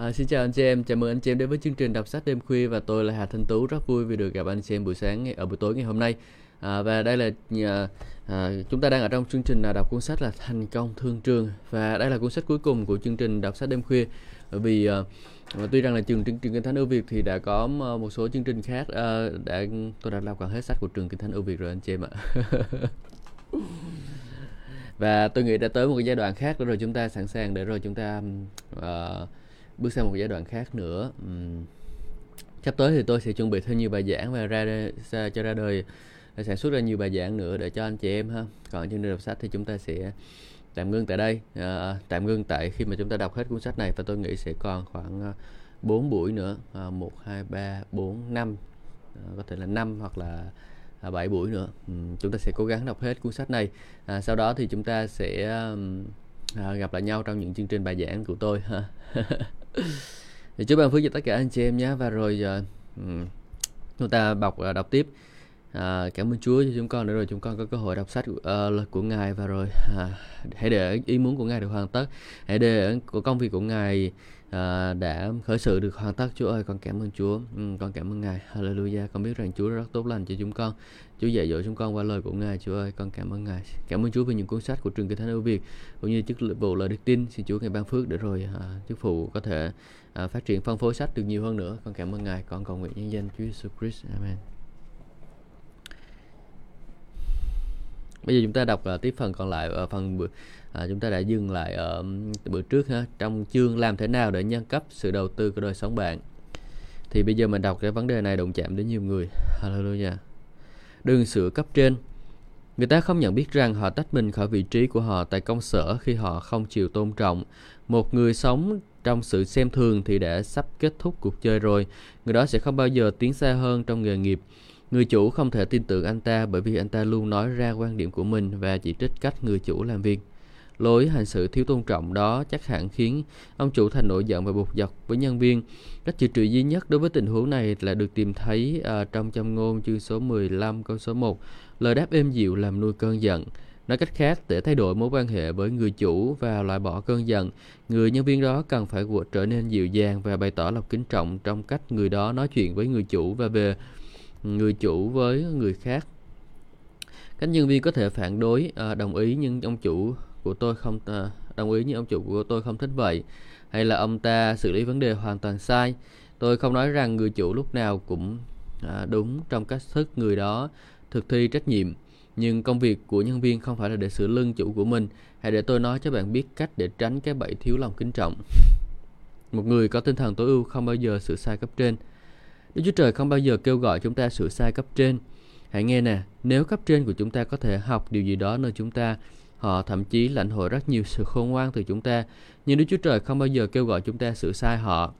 À, xin chào anh chị em, chào mừng anh chị em đến với chương trình đọc sách đêm khuya và tôi là Hà Thanh Tú rất vui vì được gặp anh chị em buổi sáng ở ờ, buổi tối ngày hôm nay. À, và đây là à, à, chúng ta đang ở trong chương trình là đọc cuốn sách là Thành công thương trường và đây là cuốn sách cuối cùng của chương trình đọc sách đêm khuya bởi vì à, à, tuy rằng là trường trường, trường kinh thánh ưu việt thì đã có à, một số chương trình khác à, đã tôi đã đọc gần hết sách của trường kinh thánh ưu việt rồi anh chị em ạ. và tôi nghĩ đã tới một cái giai đoạn khác rồi chúng ta sẵn sàng để rồi chúng ta uh, bước sang một giai đoạn khác nữa. Um, sắp tới thì tôi sẽ chuẩn bị thêm nhiều bài giảng và ra, cho ra đời sản xuất ra nhiều bài giảng nữa để cho anh chị em ha. Còn chương trình đọc sách thì chúng ta sẽ tạm ngưng tại đây. À, tạm ngưng tại khi mà chúng ta đọc hết cuốn sách này và tôi nghĩ sẽ còn khoảng à, 4 buổi nữa. À, 1 2 3 4 5 à, có thể là 5 hoặc là à, 7 buổi nữa. Ừ, chúng ta sẽ cố gắng đọc hết cuốn sách này. À, sau đó thì chúng ta sẽ à, gặp lại nhau trong những chương trình bài giảng của tôi ha. Thì chúc ban phước cho tất cả anh chị em nhé. Và rồi uh, chúng ta bọc uh, đọc tiếp à, cảm ơn Chúa cho chúng con để rồi chúng con có cơ hội đọc sách uh, lời của Ngài và rồi à, hãy để ý muốn của Ngài được hoàn tất. Hãy để của công việc của Ngài à, đã khởi sự được hoàn tất. Chúa ơi con cảm ơn Chúa. Ừ, con cảm ơn Ngài. Hallelujah. Con biết rằng Chúa rất tốt lành cho chúng con. Chúa dạy dỗ chúng con qua lời của Ngài. Chúa ơi con cảm ơn Ngài. Cảm ơn Chúa vì những cuốn sách của trường kinh thánh ưu Việt cũng như chức vụ lời đức tin. Xin Chúa ngài ban phước để rồi à, chức phụ có thể à, phát triển phân phối sách được nhiều hơn nữa. Con cảm ơn Ngài. Con cầu nguyện nhân danh Chúa Jesus Christ. Amen. Bây giờ chúng ta đọc uh, tiếp phần còn lại ở phần bữa à, chúng ta đã dừng lại ở bữa trước ha. Trong chương làm thế nào để nâng cấp sự đầu tư của đời sống bạn. Thì bây giờ mình đọc cái vấn đề này đụng chạm đến nhiều người. Hallelujah. Đừng sửa cấp trên. Người ta không nhận biết rằng họ tách mình khỏi vị trí của họ tại công sở khi họ không chịu tôn trọng. Một người sống trong sự xem thường thì đã sắp kết thúc cuộc chơi rồi. Người đó sẽ không bao giờ tiến xa hơn trong nghề nghiệp. Người chủ không thể tin tưởng anh ta bởi vì anh ta luôn nói ra quan điểm của mình và chỉ trích cách người chủ làm việc. Lối hành xử thiếu tôn trọng đó chắc hẳn khiến ông chủ thành nổi giận và bục dọc với nhân viên. Cách chữa trị duy nhất đối với tình huống này là được tìm thấy uh, trong châm ngôn chương số 15 câu số 1. Lời đáp êm dịu làm nuôi cơn giận. Nói cách khác, để thay đổi mối quan hệ với người chủ và loại bỏ cơn giận, người nhân viên đó cần phải trở nên dịu dàng và bày tỏ lòng kính trọng trong cách người đó nói chuyện với người chủ và về người chủ với người khác. Các nhân viên có thể phản đối à, đồng ý nhưng ông chủ của tôi không à, đồng ý nhưng ông chủ của tôi không thích vậy hay là ông ta xử lý vấn đề hoàn toàn sai. Tôi không nói rằng người chủ lúc nào cũng à, đúng trong cách thức người đó thực thi trách nhiệm nhưng công việc của nhân viên không phải là để sửa lưng chủ của mình hãy để tôi nói cho bạn biết cách để tránh cái bẫy thiếu lòng kính trọng. Một người có tinh thần tối ưu không bao giờ sửa sai cấp trên. Đức Chúa Trời không bao giờ kêu gọi chúng ta sửa sai cấp trên. Hãy nghe nè, nếu cấp trên của chúng ta có thể học điều gì đó nơi chúng ta, họ thậm chí lãnh hội rất nhiều sự khôn ngoan từ chúng ta, nhưng Đức Chúa Trời không bao giờ kêu gọi chúng ta sửa sai họ.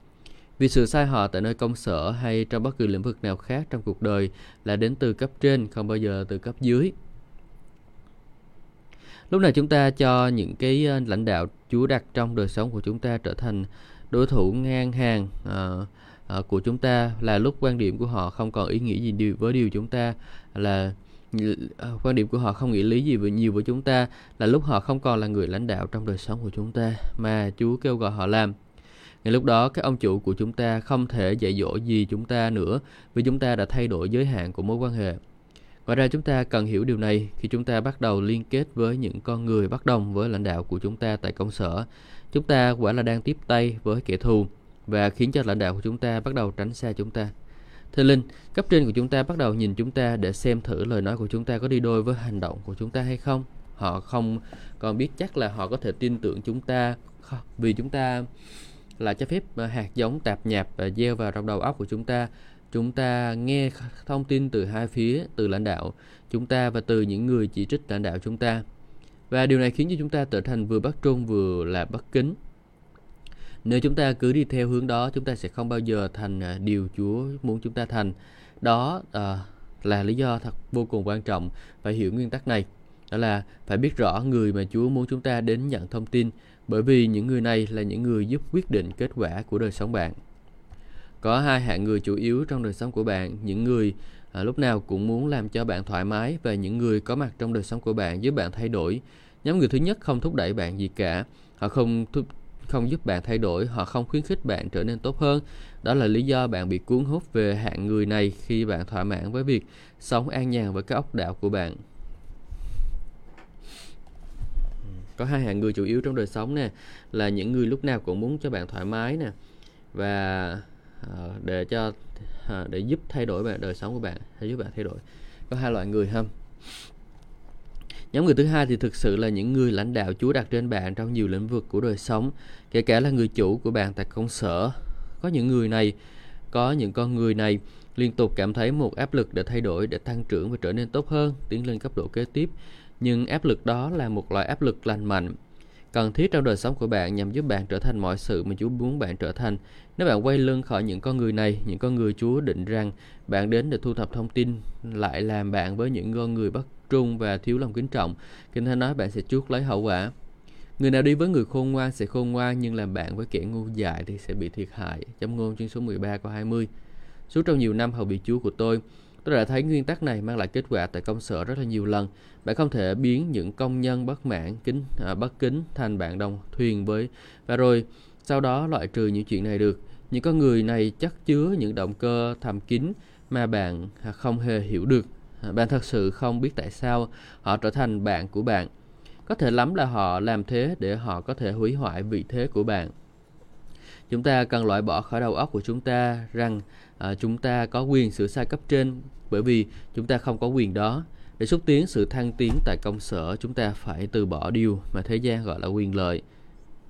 Vì sự sai họ tại nơi công sở hay trong bất cứ lĩnh vực nào khác trong cuộc đời là đến từ cấp trên, không bao giờ từ cấp dưới. Lúc này chúng ta cho những cái ờ, lãnh đạo Chúa đặt trong đời sống của chúng ta trở thành đối thủ ngang hàng, uh, uh, của chúng ta là lúc quan điểm của họ không còn ý nghĩa gì điều với điều chúng ta là uh, quan điểm của họ không nghĩ lý gì với nhiều với chúng ta là lúc họ không còn là người lãnh đạo trong đời sống của chúng ta mà Chúa kêu gọi họ làm. Ngay lúc đó các ông chủ của chúng ta không thể dạy dỗ gì chúng ta nữa vì chúng ta đã thay đổi giới hạn của mối quan hệ. Ngoài ra chúng ta cần hiểu điều này khi chúng ta bắt đầu liên kết với những con người bất đồng với lãnh đạo của chúng ta tại công sở. Chúng ta quả là đang tiếp tay với kẻ thù và khiến cho lãnh đạo của chúng ta bắt đầu tránh xa chúng ta. Thưa Linh, cấp trên của chúng ta bắt đầu nhìn chúng ta để xem thử lời nói của chúng ta có đi đôi với hành động của chúng ta hay không. Họ không còn biết chắc là họ có thể tin tưởng chúng ta vì chúng ta là cho phép à, hạt giống tạp nhạp và gieo vào trong đầu óc của chúng ta. Chúng ta nghe thông tin từ hai phía, từ lãnh đạo chúng ta và từ những người chỉ trích lãnh đạo chúng ta. Và điều này khiến cho chúng ta trở thành vừa bất trung vừa là bất kính nếu chúng ta cứ đi theo hướng đó, chúng ta sẽ không bao giờ thành à, điều Chúa muốn chúng ta thành. Đó à, là lý do thật vô cùng quan trọng phải hiểu nguyên tắc này. Đó là phải biết rõ người mà Chúa muốn chúng ta đến nhận thông tin, bởi vì những người này là những người giúp quyết định kết quả của đời sống bạn. Có hai hạng người chủ yếu trong đời sống của bạn, những người à, lúc nào cũng muốn làm cho bạn thoải mái và những người có mặt trong đời sống của bạn giúp bạn thay đổi. Nhóm người thứ nhất không thúc đẩy bạn gì cả, họ không thúc không giúp bạn thay đổi, họ không khuyến khích bạn trở nên tốt hơn. Đó là lý do bạn bị cuốn hút về hạng người này khi bạn thỏa mãn với việc sống an nhàn với cái ốc đảo của bạn. Có hai hạng người chủ yếu trong đời sống nè, là những người lúc nào cũng muốn cho bạn thoải mái nè và ờ, để cho ờ, để giúp thay đổi bạn đời sống của bạn, hay giúp bạn thay đổi. Có hai loại người không Nhóm người thứ hai thì thực sự là những người lãnh đạo Chúa đặt trên bạn trong nhiều lĩnh vực của đời sống, kể cả là người chủ của bạn tại công sở. Có những người này, có những con người này liên tục cảm thấy một áp lực để thay đổi, để tăng trưởng và trở nên tốt hơn, tiến lên cấp độ kế tiếp. Nhưng áp lực đó là một loại áp lực lành mạnh, cần thiết trong đời sống của bạn nhằm giúp bạn trở thành mọi sự mà Chúa muốn bạn trở thành. Nếu bạn quay lưng khỏi những con người này, những con người Chúa định rằng bạn đến để thu thập thông tin lại làm bạn với những con người bất trung và thiếu lòng kính trọng, Kinh Thánh nói bạn sẽ chuốc lấy hậu quả. Người nào đi với người khôn ngoan sẽ khôn ngoan nhưng làm bạn với kẻ ngu dại thì sẽ bị thiệt hại. Chấm ngôn chương số 13 câu 20. Suốt trong nhiều năm hầu bị Chúa của tôi, tôi đã thấy nguyên tắc này mang lại kết quả tại công sở rất là nhiều lần. Bạn không thể biến những công nhân bất mãn, kính, à, bất kính thành bạn đồng thuyền với và rồi sau đó loại trừ những chuyện này được. Những con người này chắc chứa những động cơ thầm kín mà bạn à, không hề hiểu được bạn thật sự không biết tại sao họ trở thành bạn của bạn. Có thể lắm là họ làm thế để họ có thể hủy hoại vị thế của bạn. Chúng ta cần loại bỏ khỏi đầu óc của chúng ta rằng à, chúng ta có quyền sửa sai cấp trên bởi vì chúng ta không có quyền đó. Để xúc tiến sự thăng tiến tại công sở, chúng ta phải từ bỏ điều mà thế gian gọi là quyền lợi.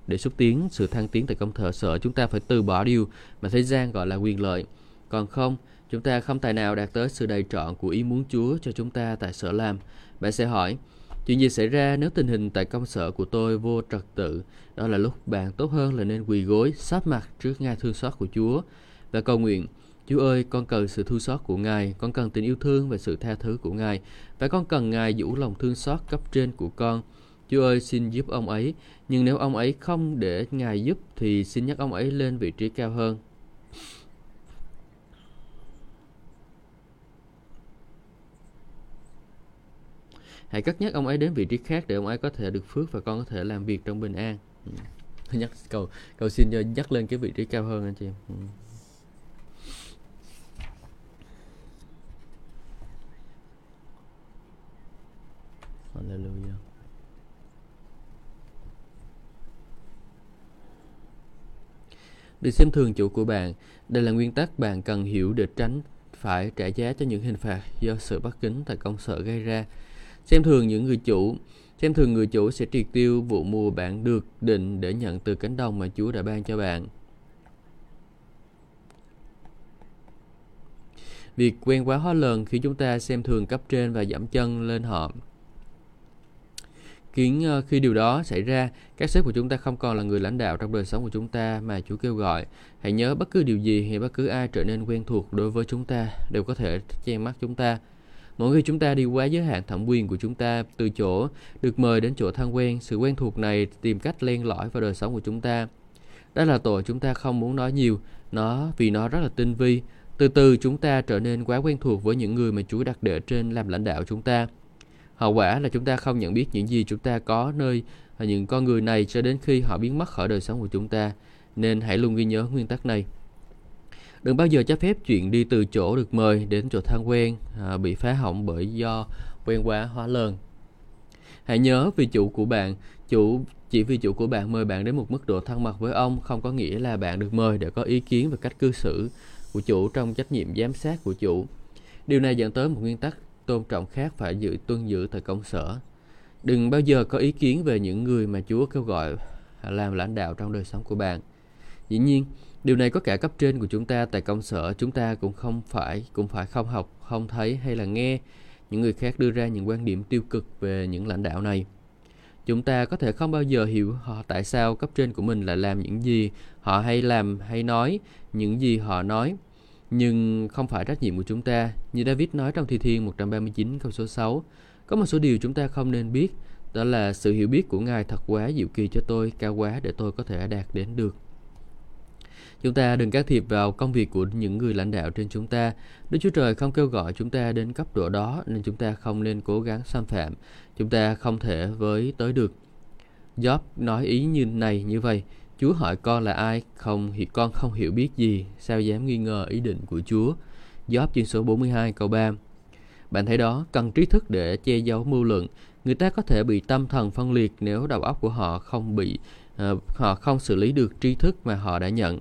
Để xúc tiến sự thăng tiến tại công thờ sở, chúng ta phải từ bỏ điều mà thế gian gọi là quyền lợi. Còn không, Chúng ta không tài nào đạt tới sự đầy trọn của ý muốn Chúa cho chúng ta tại sở làm. Bạn sẽ hỏi, chuyện gì xảy ra nếu tình hình tại công sở của tôi vô trật tự? Đó là lúc bạn tốt hơn là nên quỳ gối, sát mặt trước ngai thương xót của Chúa và cầu nguyện. Chúa ơi, con cần sự thương xót của Ngài, con cần tình yêu thương và sự tha thứ của Ngài, và con cần Ngài giữ lòng thương xót cấp trên của con. Chúa ơi, xin giúp ông ấy, nhưng nếu ông ấy không để Ngài giúp thì xin nhắc ông ấy lên vị trí cao hơn. Hãy cất nhắc ông ấy đến vị trí khác để ông ấy có thể được phước và con có thể làm việc trong bình an ừ. nhắc cầu cầu xin cho nhắc lên cái vị trí cao hơn anh chị em ừ. Hallelujah. Được xem thường chủ của bạn, đây là nguyên tắc bạn cần hiểu để tránh phải trả giá cho những hình phạt do sự bất kính tại công sở gây ra. Xem thường những người chủ Xem thường người chủ sẽ triệt tiêu vụ mùa bạn được định để nhận từ cánh đồng mà Chúa đã ban cho bạn. Việc quen quá hóa lần khi chúng ta xem thường cấp trên và giảm chân lên họ. Khiến ờ, khi điều đó xảy ra, các sếp của chúng ta không còn là người lãnh đạo trong đời sống của chúng ta mà Chúa kêu gọi. Hãy nhớ bất cứ điều gì hay bất cứ ai trở nên quen thuộc đối với chúng ta đều có thể che mắt chúng ta Mỗi khi chúng ta đi quá giới hạn thẩm quyền của chúng ta từ chỗ được mời đến chỗ thân quen, sự quen thuộc này tìm cách len lỏi vào đời sống của chúng ta. Đó là tội chúng ta không muốn nói nhiều, nó vì nó rất là tinh vi. Từ từ chúng ta trở nên quá quen thuộc với những người mà Chúa đặt để trên làm lãnh đạo chúng ta. Hậu quả là chúng ta không nhận biết những gì chúng ta có nơi những con người này cho đến khi họ biến mất khỏi đời sống của chúng ta. Nên hãy luôn ghi nhớ nguyên tắc này. Đừng bao giờ cho phép chuyện đi từ chỗ được mời đến chỗ thân quen à, bị phá hỏng bởi do quen quá hóa lớn. Hãy nhớ vì chủ của bạn, chủ chỉ vì chủ của bạn mời bạn đến một mức độ thân mật với ông không có nghĩa là bạn được mời để có ý kiến về cách cư xử của chủ trong trách nhiệm giám sát của chủ. Điều này dẫn tới một nguyên tắc tôn trọng khác phải giữ tuân giữ tại công sở. Đừng bao giờ có ý kiến về những người mà Chúa kêu gọi làm lãnh đạo trong đời sống của bạn. Dĩ nhiên, Điều này có cả cấp trên của chúng ta tại công sở, chúng ta cũng không phải cũng phải không học, không thấy hay là nghe những người khác đưa ra những quan điểm tiêu cực về những lãnh đạo này. Chúng ta có thể không bao giờ hiểu họ tại sao cấp trên của mình lại làm những gì họ hay làm hay nói, những gì họ nói. Nhưng không phải trách nhiệm của chúng ta, như David nói trong Thi Thiên 139 câu số 6. Có một số điều chúng ta không nên biết, đó là sự hiểu biết của Ngài thật quá diệu kỳ cho tôi, cao quá để tôi có thể đạt đến được. Chúng ta đừng can thiệp vào công việc của những người lãnh đạo trên chúng ta. Đức Chúa Trời không kêu gọi chúng ta đến cấp độ đó nên chúng ta không nên cố gắng xâm phạm. Chúng ta không thể với tới được. Job nói ý như này như vậy. Chúa hỏi con là ai? Không, thì con không hiểu biết gì. Sao dám nghi ngờ ý định của Chúa? job chương số 42 câu 3 Bạn thấy đó, cần trí thức để che giấu mưu luận. Người ta có thể bị tâm thần phân liệt nếu đầu óc của họ không bị uh, họ không xử lý được tri thức mà họ đã nhận.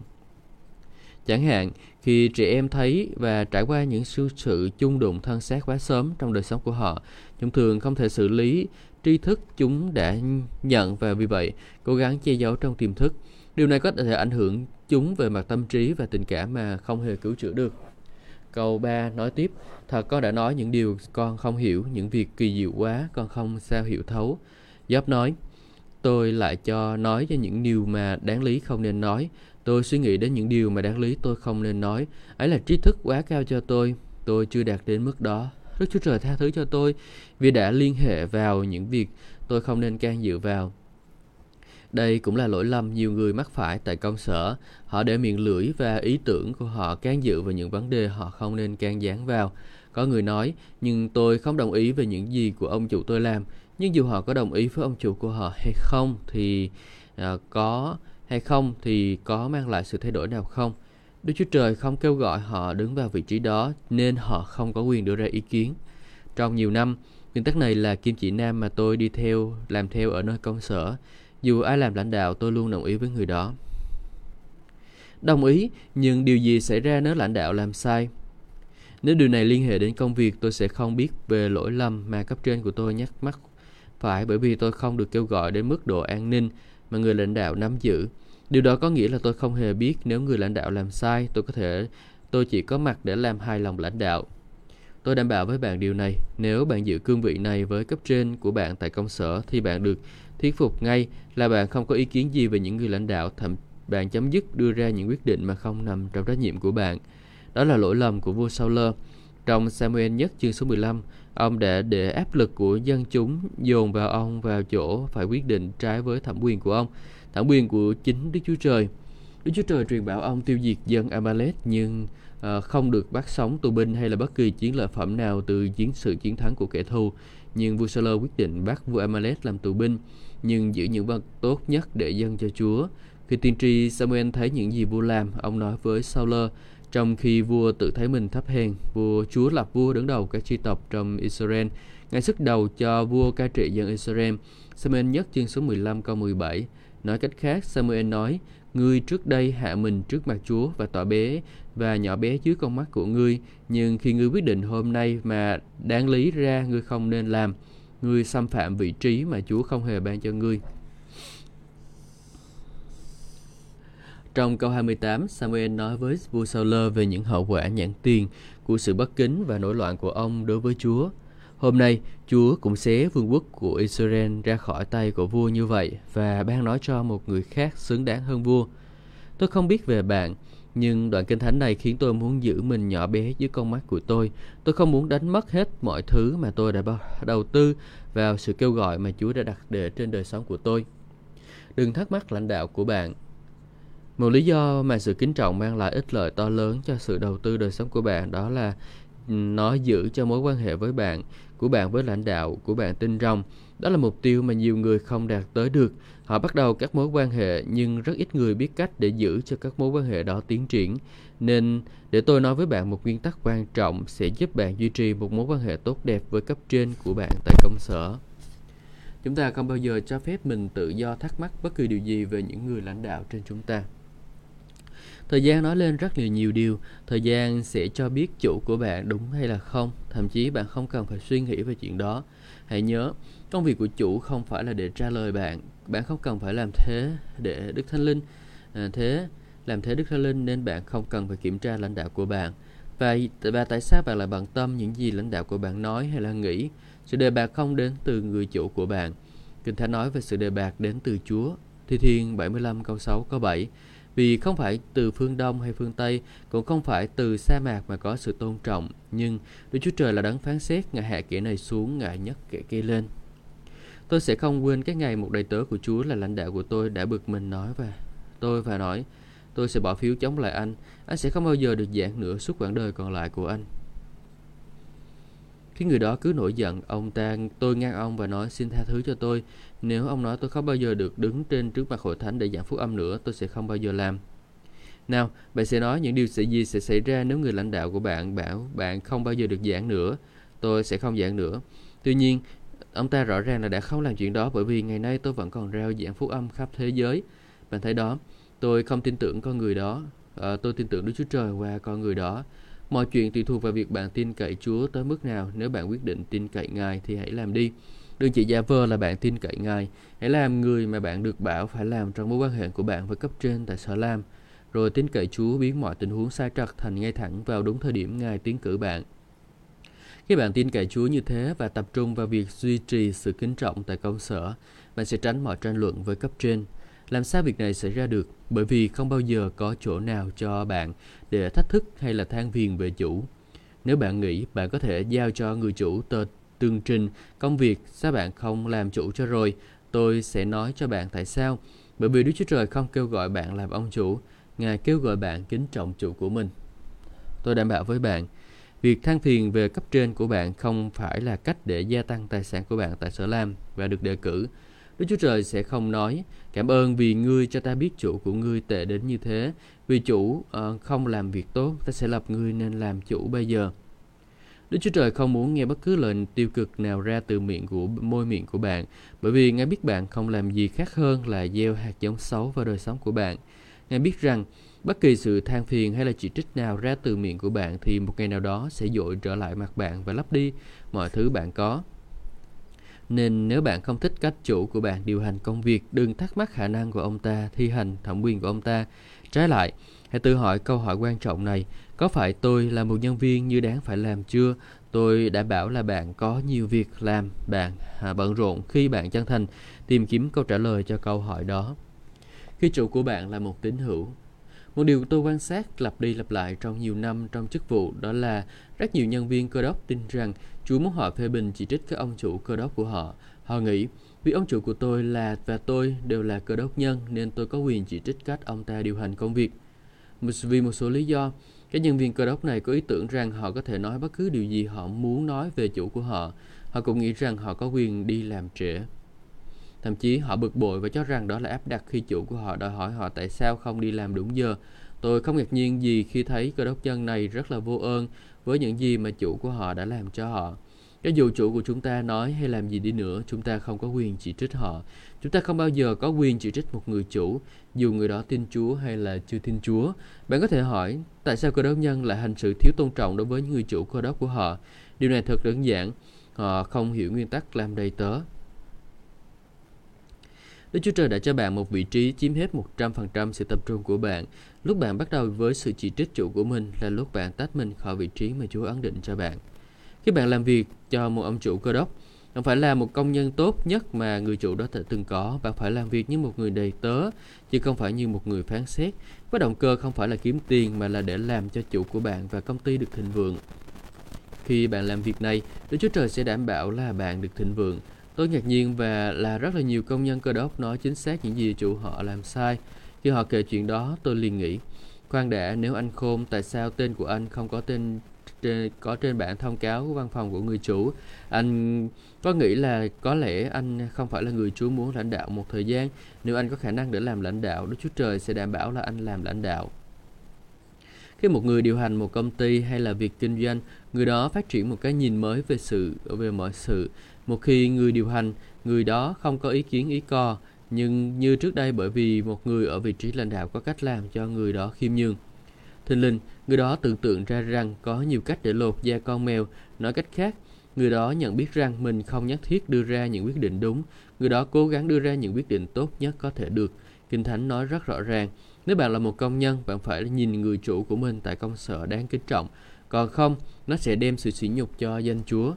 Chẳng hạn, khi trẻ em thấy và trải qua những sự, sự chung đụng thân xác quá sớm trong đời sống của họ, chúng thường không thể xử lý tri thức chúng đã nhận và vì vậy cố gắng che giấu trong tiềm thức. Điều này có thể ảnh hưởng chúng về mặt tâm trí và tình cảm mà không hề cứu chữa được. Câu 3 nói tiếp, thật con đã nói những điều con không hiểu, những việc kỳ diệu quá con không sao hiểu thấu. Giáp nói, tôi lại cho nói cho những điều mà đáng lý không nên nói. Tôi suy nghĩ đến những điều mà đáng lý tôi không nên nói. Ấy là trí thức quá cao cho tôi. Tôi chưa đạt đến mức đó. Đức Chúa Trời tha thứ cho tôi vì đã liên hệ vào những việc tôi không nên can dự vào. Đây cũng là lỗi lầm nhiều người mắc phải tại công sở. Họ để miệng lưỡi và ý tưởng của họ can dự vào những vấn đề họ không nên can gián vào. Có người nói, nhưng tôi không đồng ý về những gì của ông chủ tôi làm. Nhưng dù họ có đồng ý với ông chủ của họ hay không thì à, có hay không thì có mang lại sự thay đổi nào không? Đức Chúa Trời không kêu gọi họ đứng vào vị trí đó nên họ không có quyền đưa ra ý kiến. Trong nhiều năm, nguyên tắc này là kim chỉ nam mà tôi đi theo, làm theo ở nơi công sở. Dù ai làm lãnh đạo, tôi luôn đồng ý với người đó. Đồng ý, nhưng điều gì xảy ra nếu lãnh đạo làm sai? Nếu điều này liên hệ đến công việc, tôi sẽ không biết về lỗi lầm mà cấp trên của tôi nhắc mắc phải bởi vì tôi không được kêu gọi đến mức độ an ninh mà người lãnh đạo nắm giữ. Điều đó có nghĩa là tôi không hề biết nếu người lãnh đạo làm sai, tôi có thể tôi chỉ có mặt để làm hài lòng lãnh đạo. Tôi đảm bảo với bạn điều này, nếu bạn giữ cương vị này với cấp trên của bạn tại công sở thì bạn được thuyết phục ngay là bạn không có ý kiến gì về những người lãnh đạo, thậm bạn chấm dứt đưa ra những quyết định mà không nằm trong trách nhiệm của bạn. Đó là lỗi lầm của vua Saul. Trong Samuel nhất chương số 15, ông đã để áp lực của dân chúng dồn vào ông vào chỗ phải quyết định trái với thẩm quyền của ông thẳng quyền của chính Đức Chúa Trời. Đức Chúa Trời truyền bảo ông tiêu diệt dân Amalek nhưng uh, không được bắt sống tù binh hay là bất kỳ chiến lợi phẩm nào từ chiến sự chiến thắng của kẻ thù. Nhưng vua Salo quyết định bắt vua Amalek làm tù binh nhưng giữ những vật tốt nhất để dâng cho Chúa. Khi tiên tri Samuel thấy những gì vua làm, ông nói với Saul trong khi vua tự thấy mình thấp hèn, vua Chúa lập vua đứng đầu các chi tộc trong Israel. ngay sức đầu cho vua cai trị dân Israel. Samuel nhất chương số 15 câu 17 Nói cách khác, Samuel nói, Ngươi trước đây hạ mình trước mặt Chúa và tỏ bé và nhỏ bé dưới con mắt của ngươi, nhưng khi ngươi quyết định hôm nay mà đáng lý ra ngươi không nên làm, ngươi xâm phạm vị trí mà Chúa không hề ban cho ngươi. Trong câu 28, Samuel nói với vua Sauler về những hậu quả nhãn tiền của sự bất kính và nổi loạn của ông đối với Chúa. Hôm nay, Chúa cũng xé vương quốc của Israel ra khỏi tay của vua như vậy và ban nói cho một người khác xứng đáng hơn vua. Tôi không biết về bạn, nhưng đoạn kinh thánh này khiến tôi muốn giữ mình nhỏ bé dưới con mắt của tôi. Tôi không muốn đánh mất hết mọi thứ mà tôi đã đầu tư vào sự kêu gọi mà Chúa đã đặt để trên đời sống của tôi. Đừng thắc mắc lãnh đạo của bạn. Một lý do mà sự kính trọng mang lại ích lợi to lớn cho sự đầu tư đời sống của bạn đó là ừ, nó giữ cho mối quan hệ với bạn của bạn với lãnh đạo của bạn tin rằng đó là mục tiêu mà nhiều người không đạt tới được. Họ bắt đầu các mối quan hệ nhưng rất ít người biết cách để giữ cho các mối quan hệ đó tiến triển. Nên, để tôi nói với bạn một nguyên tắc quan trọng sẽ giúp bạn duy trì một mối quan hệ tốt đẹp với cấp trên của bạn tại công sở. Chúng ta không bao giờ cho phép mình tự do thắc mắc bất kỳ điều gì về những người lãnh đạo trên chúng ta. Thời gian nói lên rất là nhiều điều, thời gian sẽ cho biết chủ của bạn đúng hay là không, thậm chí bạn không cần phải suy nghĩ về chuyện đó. Hãy nhớ, công việc của chủ không phải là để trả lời bạn, bạn không cần phải làm thế để Đức Thánh Linh à, thế làm thế Đức Thánh Linh nên bạn không cần phải kiểm tra lãnh đạo của bạn. Và, và tại sao bạn lại bận tâm những gì lãnh đạo của bạn nói hay là nghĩ? Sự đề bạc không đến từ người chủ của bạn. Kinh Thánh nói về sự đề bạc đến từ Chúa. Thi Thiên 75 câu 6 câu 7 vì không phải từ phương Đông hay phương Tây, cũng không phải từ sa mạc mà có sự tôn trọng, nhưng Đức Chúa Trời là đấng phán xét, Ngài hạ kẻ này xuống, Ngài nhấc kẻ kia lên. Tôi sẽ không quên cái ngày một đầy tớ của Chúa là lãnh đạo của tôi đã bực mình nói và tôi và nói, tôi sẽ bỏ phiếu chống lại anh, anh sẽ không bao giờ được giảng nữa suốt quãng đời còn lại của anh. Khi người đó cứ nổi giận, ông ta tôi ngang ông và nói xin tha thứ cho tôi. Nếu ông nói tôi không bao giờ được đứng trên trước mặt hội thánh để giảng phúc âm nữa, tôi sẽ không bao giờ làm. Nào, bạn sẽ nói những điều sẽ gì sẽ xảy ra nếu người lãnh đạo của bạn bảo bạn không bao giờ được giảng nữa. Tôi sẽ không giảng nữa. Tuy nhiên, ông ta rõ ràng là đã không làm chuyện đó bởi vì ngày nay tôi vẫn còn rao giảng phúc âm khắp thế giới. Bạn thấy đó, tôi không tin tưởng con người đó. À, tôi tin tưởng Đức Chúa Trời qua con người đó. Mọi chuyện tùy thuộc vào việc bạn tin cậy Chúa tới mức nào. Nếu bạn quyết định tin cậy Ngài thì hãy làm đi. Đừng chỉ giả vờ là bạn tin cậy Ngài. Hãy làm người mà bạn được bảo phải làm trong mối quan hệ của bạn với cấp trên tại sở làm. Rồi tin cậy Chúa biến mọi tình huống sai trật thành ngay thẳng vào đúng thời điểm Ngài tiến cử bạn. Khi bạn tin cậy Chúa như thế và tập trung vào việc duy trì sự kính trọng tại công sở, bạn sẽ tránh mọi tranh luận với cấp trên. Làm sao việc này xảy ra được? Bởi vì không bao giờ có chỗ nào cho bạn để thách thức hay là than phiền về chủ. Nếu bạn nghĩ bạn có thể giao cho người chủ tờ tường trình công việc sao bạn không làm chủ cho rồi, tôi sẽ nói cho bạn tại sao. Bởi vì Đức Chúa Trời không kêu gọi bạn làm ông chủ, Ngài kêu gọi bạn kính trọng chủ của mình. Tôi đảm bảo với bạn, việc than phiền về cấp trên của bạn không phải là cách để gia tăng tài sản của bạn tại sở làm và được đề cử. Đức Chúa Trời sẽ không nói, cảm ơn vì ngươi cho ta biết chủ của ngươi tệ đến như thế. Vì chủ uh, không làm việc tốt, ta sẽ lập ngươi nên làm chủ bây giờ. Đức Chúa Trời không muốn nghe bất cứ lời tiêu cực nào ra từ miệng của môi miệng của bạn, bởi vì Ngài biết bạn không làm gì khác hơn là gieo hạt giống xấu vào đời sống của bạn. Ngài biết rằng bất kỳ sự than phiền hay là chỉ trích nào ra từ miệng của bạn thì một ngày nào đó sẽ dội trở lại mặt bạn và lấp đi mọi thứ bạn có. Nên nếu bạn không thích cách chủ của bạn điều hành công việc, đừng thắc mắc khả năng của ông ta thi hành thẩm quyền của ông ta. Trái lại, hãy tự hỏi câu hỏi quan trọng này, có phải tôi là một nhân viên như đáng phải làm chưa? Tôi đã bảo là bạn có nhiều việc làm, bạn à, bận rộn khi bạn chân thành tìm kiếm câu trả lời cho câu hỏi đó. Khi chủ của bạn là một tín hữu, một điều tôi quan sát lặp đi lặp lại trong nhiều năm trong chức vụ đó là rất nhiều nhân viên cơ đốc tin rằng chú muốn họ phê bình chỉ trích các ông chủ cơ đốc của họ. Họ nghĩ vì ông chủ của tôi là và tôi đều là cơ đốc nhân nên tôi có quyền chỉ trích cách ông ta điều hành công việc. Vì một số lý do, các nhân viên cơ đốc này có ý tưởng rằng họ có thể nói bất cứ điều gì họ muốn nói về chủ của họ. Họ cũng nghĩ rằng họ có quyền đi làm trễ. Thậm chí họ bực bội và cho rằng đó là áp đặt khi chủ của họ đòi hỏi họ tại sao không đi làm đúng giờ. Tôi không ngạc nhiên gì khi thấy cơ đốc nhân này rất là vô ơn với những gì mà chủ của họ đã làm cho họ. Cho dù chủ của chúng ta nói hay làm gì đi nữa, chúng ta không có quyền chỉ trích họ. Chúng ta không bao giờ có quyền chỉ trích một người chủ, dù người đó tin Chúa hay là chưa tin Chúa. Bạn có thể hỏi, tại sao cơ đốc nhân lại hành sự thiếu tôn trọng đối với những người chủ cơ đốc của họ? Điều này thật đơn giản, họ không hiểu nguyên tắc làm đầy tớ. Đức Chúa Trời đã cho bạn một vị trí chiếm hết 100% sự tập trung của bạn. Lúc bạn bắt đầu với sự chỉ trích chủ của mình là lúc bạn tách mình khỏi vị trí mà Chúa ấn định cho bạn. Khi bạn làm việc cho một ông chủ cơ đốc, bạn phải là một công nhân tốt nhất mà người chủ đó từng có. Bạn phải làm việc như một người đầy tớ, chứ không phải như một người phán xét. Với động cơ không phải là kiếm tiền mà là để làm cho chủ của bạn và công ty được thịnh vượng. Khi bạn làm việc này, Đức Chúa Trời sẽ đảm bảo là bạn được thịnh vượng. Tôi ngạc nhiên và là rất là nhiều công nhân cơ đốc nói chính xác những gì chủ họ làm sai. Khi họ kể chuyện đó, tôi liền nghĩ, khoan đã, nếu anh khôn, tại sao tên của anh không có tên có trên bản thông cáo của văn phòng của người chủ? Anh có nghĩ là có lẽ anh không phải là người Chúa muốn lãnh đạo một thời gian? Nếu anh có khả năng để làm lãnh đạo Đức Chúa Trời sẽ đảm bảo là anh làm lãnh đạo. Khi một người điều hành một công ty hay là việc kinh doanh người đó phát triển một cái nhìn mới về sự về mọi sự một khi người điều hành, người đó không có ý kiến, ý co, nhưng như trước đây bởi vì một người ở vị trí lãnh đạo có cách làm cho người đó khiêm nhường. Thình linh người đó tưởng tượng ra rằng có nhiều cách để lột da con mèo. Nói cách khác, người đó nhận biết rằng mình không nhất thiết đưa ra những quyết định đúng. Người đó cố gắng đưa ra những quyết định tốt nhất có thể được. Kinh thánh nói rất rõ ràng, nếu bạn là một công nhân, bạn phải nhìn người chủ của mình tại công sở đáng kính trọng. Còn không, nó sẽ đem sự sỉ nhục cho danh chúa.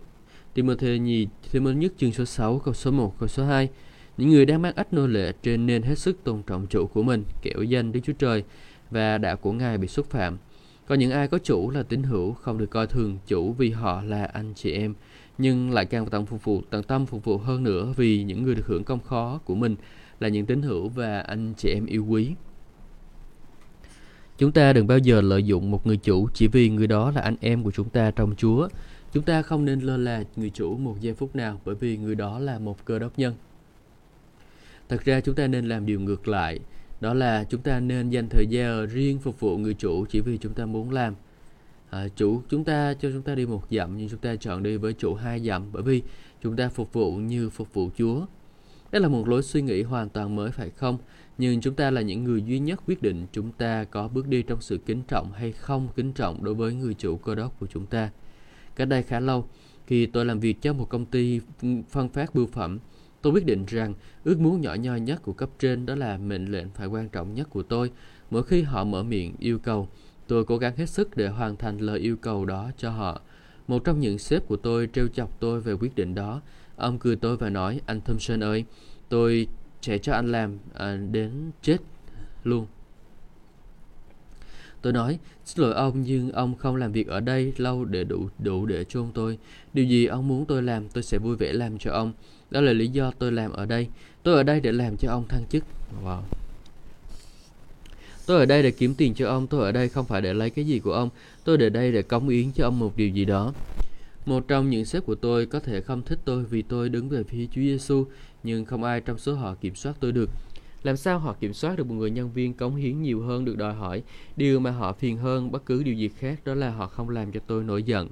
Timothy nhì Timothy nhất chương số 6 câu số 1 câu số 2 những người đang mang ách nô lệ trên nên hết sức tôn trọng chủ của mình kẻo danh Đức Chúa Trời và đạo của Ngài bị xúc phạm. Còn những ai có chủ là tín hữu không được coi thường chủ vì họ là anh chị em, nhưng lại càng tận phục vụ tận tâm phục vụ hơn nữa vì những người được hưởng công khó của mình là những tín hữu và anh chị em yêu quý. Chúng ta đừng bao giờ lợi dụng một người chủ chỉ vì người đó là anh em của chúng ta trong Chúa. Chúng ta không nên lơ là người chủ một giây phút nào bởi vì người đó là một cơ đốc nhân. Thật ra chúng ta nên làm điều ngược lại, đó là chúng ta nên dành thời gian riêng phục vụ người chủ chỉ vì chúng ta muốn làm. À, chủ chúng ta cho chúng ta đi một dặm nhưng chúng ta chọn đi với chủ hai dặm bởi vì chúng ta phục vụ như phục vụ Chúa. Đây là một lối suy nghĩ hoàn toàn mới phải không? Nhưng chúng ta là những người duy nhất quyết định chúng ta có bước đi trong sự kính trọng hay không kính trọng đối với người chủ cơ đốc của chúng ta. Cách đây khá lâu, khi tôi làm việc cho một công ty phân phát bưu phẩm, tôi quyết định rằng ước muốn nhỏ nhoi nhất của cấp trên đó là mệnh lệnh phải quan trọng nhất của tôi. Mỗi khi họ mở miệng yêu cầu, tôi cố gắng hết sức để hoàn thành lời yêu cầu đó cho họ. Một trong những sếp của tôi trêu chọc tôi về quyết định đó. Ông cười tôi và nói, anh Thompson ơi, tôi sẽ cho anh làm à, đến chết luôn. Tôi nói, xin lỗi ông nhưng ông không làm việc ở đây lâu để đủ đủ để chôn tôi. Điều gì ông muốn tôi làm, tôi sẽ vui vẻ làm cho ông. Đó là lý do tôi làm ở đây. Tôi ở đây để làm cho ông thăng chức. Wow. Tôi ở đây để kiếm tiền cho ông, tôi ở đây không phải để lấy cái gì của ông, tôi ở đây để cống yến cho ông một điều gì đó. Một trong những sếp của tôi có thể không thích tôi vì tôi đứng về phía Chúa Giêsu, nhưng không ai trong số họ kiểm soát tôi được. Làm sao họ kiểm soát được một người nhân viên cống hiến nhiều hơn được đòi hỏi? Điều mà họ phiền hơn bất cứ điều gì khác đó là họ không làm cho tôi nổi giận.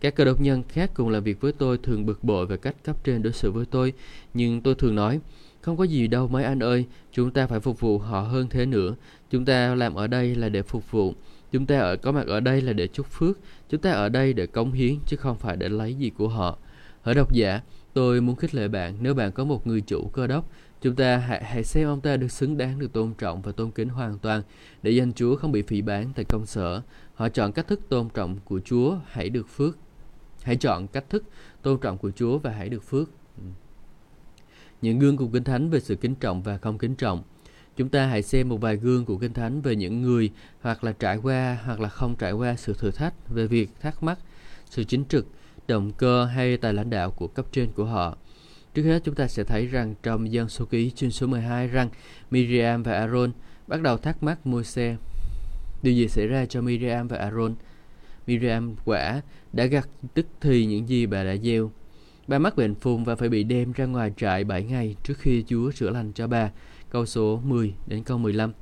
Các cơ đốc nhân khác cùng làm việc với tôi thường bực bội về cách cấp trên đối xử với tôi, nhưng tôi thường nói, không có gì đâu mấy anh ơi, chúng ta phải phục vụ họ hơn thế nữa. Chúng ta làm ở đây là để phục vụ. Chúng ta ở có mặt ở đây là để chúc phước. Chúng ta ở đây để cống hiến chứ không phải để lấy gì của họ. Hỡi độc giả, tôi muốn khích lệ bạn nếu bạn có một người chủ cơ đốc, chúng ta hãy, hãy xem ông ta được xứng đáng được tôn trọng và tôn kính hoàn toàn để danh Chúa không bị phỉ bán tại công sở. Họ chọn cách thức tôn trọng của Chúa, hãy được phước. Hãy chọn cách thức tôn trọng của Chúa và hãy được phước. Ừ. Những gương của Kinh Thánh về sự kính trọng và không kính trọng. Chúng ta hãy xem một vài gương của Kinh Thánh về những người hoặc là trải qua hoặc là không trải qua sự thử thách về việc thắc mắc, sự chính trực, động cơ hay tài lãnh đạo của cấp trên của họ. Trước hết, chúng ta sẽ thấy rằng trong dân số ký chương số 12 rằng Miriam và Aaron bắt đầu thắc mắc Môi-se. Điều gì xảy ra cho Miriam và Aaron? Miriam quả, đã gặt tức thì những gì bà đã gieo. Bà mắc bệnh phùng và phải bị đem ra ngoài trại 7 ngày trước khi Chúa chữa lành cho bà. Câu số 10 đến câu 15.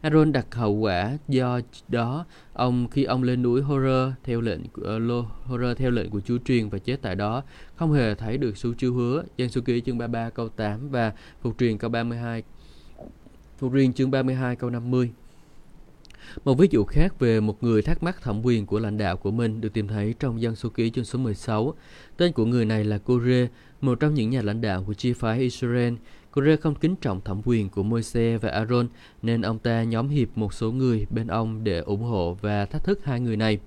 Aaron đặt hậu quả do đó ông khi ông lên núi Horror theo lệnh uh, ờ, Horror theo lệnh của Chúa truyền và chết tại đó không hề thấy được số chiêu hứa dân số ký chương 33 câu 8 và phục truyền câu 32 phục truyền chương 32 câu 50 một ví dụ khác về một người thắc mắc thẩm quyền của lãnh đạo của mình được tìm thấy trong dân số ký chương số 16. Tên của người này là Kore, một trong những nhà lãnh đạo của chi phái Israel. Rê không kính trọng thẩm quyền của Môi-se và Aaron nên ông ta nhóm hiệp một số người bên ông để ủng hộ và thách thức hai người này.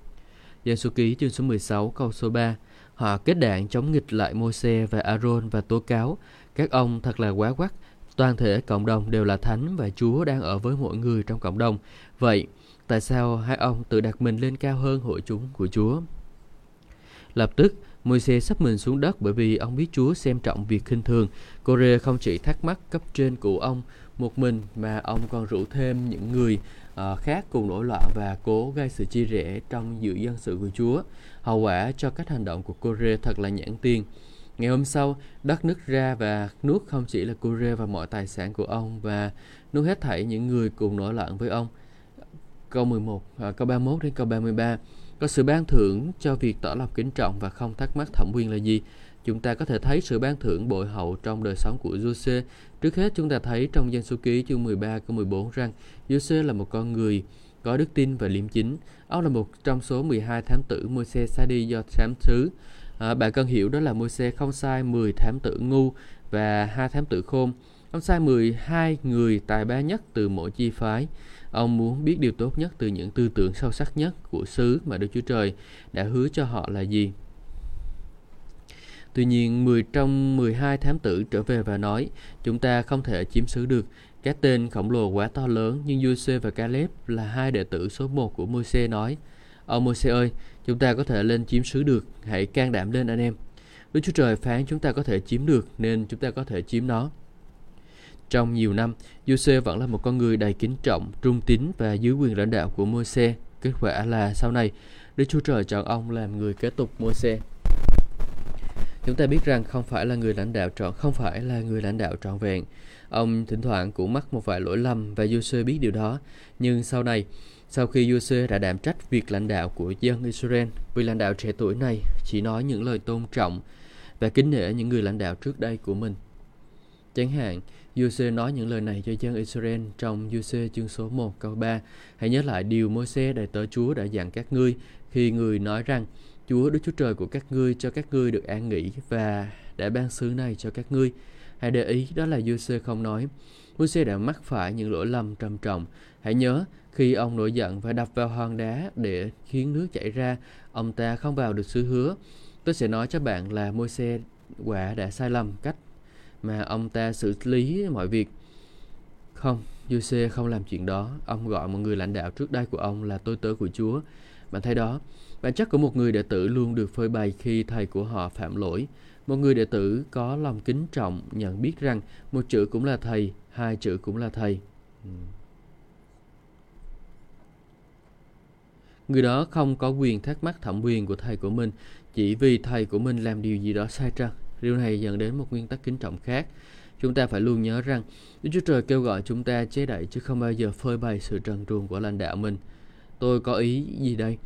Dân số ký chương số 16 câu số 3 Họ kết đảng chống nghịch lại Môi-se và Aaron và tố cáo các ông thật là quá quắc toàn thể cộng đồng đều là thánh và Chúa đang ở với mỗi người trong cộng đồng. Vậy, tại sao hai ông tự đặt mình lên cao hơn hội chúng của Chúa? Lập tức, Môi-se sắp mình xuống đất bởi vì ông biết Chúa xem trọng việc khinh thường. Cô-rê không chỉ thắc mắc cấp trên của ông một mình mà ông còn rủ thêm những người uh, khác cùng nổi loạn và cố gây sự chia rẽ trong dự dân sự của Chúa. Hậu quả cho các hành động của Cô-rê thật là nhãn tiền. Ngày hôm sau, đất nứt ra và nuốt không chỉ là Cô-rê và mọi tài sản của ông và nuốt hết thảy những người cùng nổi loạn với ông. Câu 11, à, câu 31 đến câu 33 có sự ban thưởng cho việc tỏ lòng kính trọng và không thắc mắc thẩm quyền là gì. Chúng ta có thể thấy sự ban thưởng bội hậu trong đời sống của Giuse. Trước hết chúng ta thấy trong dân số ký chương 13 câu 14 rằng Giuse là một con người có đức tin và liêm chính. Ông là một trong số 12 thám tử Môi-se sai đi do thám sứ. À, bạn cần hiểu đó là Môi-se không sai 10 thám tử ngu và hai thám tử khôn. Ông sai 12 người tài ba nhất từ mỗi chi phái. Ông muốn biết điều tốt nhất từ những tư tưởng sâu sắc nhất của xứ mà Đức Chúa Trời đã hứa cho họ là gì. Tuy nhiên, 10 trong 12 thám tử trở về và nói, chúng ta không thể chiếm xứ được. Các tên khổng lồ quá to lớn, nhưng Giuse và Caleb là hai đệ tử số 1 của Môi-se nói, Ông Môi-se ơi, chúng ta có thể lên chiếm xứ được, hãy can đảm lên anh em. Đức Chúa Trời phán chúng ta có thể chiếm được, nên chúng ta có thể chiếm nó. Trong nhiều năm, Giuse vẫn là một con người đầy kính trọng, trung tín và dưới quyền lãnh đạo của Môi-se. Kết quả là sau này, Đức Chúa Trời chọn ông làm người kế tục Môi-se. Chúng ta biết rằng không phải là người lãnh đạo trọn không phải là người lãnh đạo trọn vẹn. Ông thỉnh thoảng cũng mắc một vài lỗi lầm và Giuse biết điều đó. Nhưng sau này, sau khi Giuse đã đảm trách việc lãnh đạo của dân Israel, vị lãnh đạo trẻ tuổi này chỉ nói những lời tôn trọng và kính nể những người lãnh đạo trước đây của mình. Chẳng hạn, Giuse nói những lời này cho dân Israel trong Giuse chương số 1 câu 3. Hãy nhớ lại điều Môi-se đại tớ Chúa đã dặn các ngươi khi người nói rằng Chúa Đức Chúa Trời của các ngươi cho các ngươi được an nghỉ và đã ban xứ này cho các ngươi. Hãy để ý đó là Giuse không nói. Môi-se đã mắc phải những lỗi lầm trầm trọng. Hãy nhớ khi ông nổi giận và đập vào hòn đá để khiến nước chảy ra, ông ta không vào được xứ hứa. Tôi sẽ nói cho bạn là Môi-se quả đã sai lầm cách mà ông ta xử lý mọi việc. Không, Giuse không làm chuyện đó. Ông gọi một người lãnh đạo trước đây của ông là tôi tớ của Chúa. Bạn thấy đó, bản chất của một người đệ tử luôn được phơi bày khi thầy của họ phạm lỗi. Một người đệ tử có lòng kính trọng nhận biết rằng một chữ cũng là thầy, hai chữ cũng là thầy. Ừ. Người đó không có quyền thắc mắc thẩm quyền của thầy của mình chỉ vì thầy của mình làm điều gì đó sai trăng. Điều này dẫn đến một nguyên tắc kính trọng khác. Chúng ta phải luôn nhớ rằng Đức Chúa Trời kêu gọi chúng ta chế đậy chứ không bao giờ phơi bày sự trần truồng của lãnh đạo mình. Tôi có ý gì đây?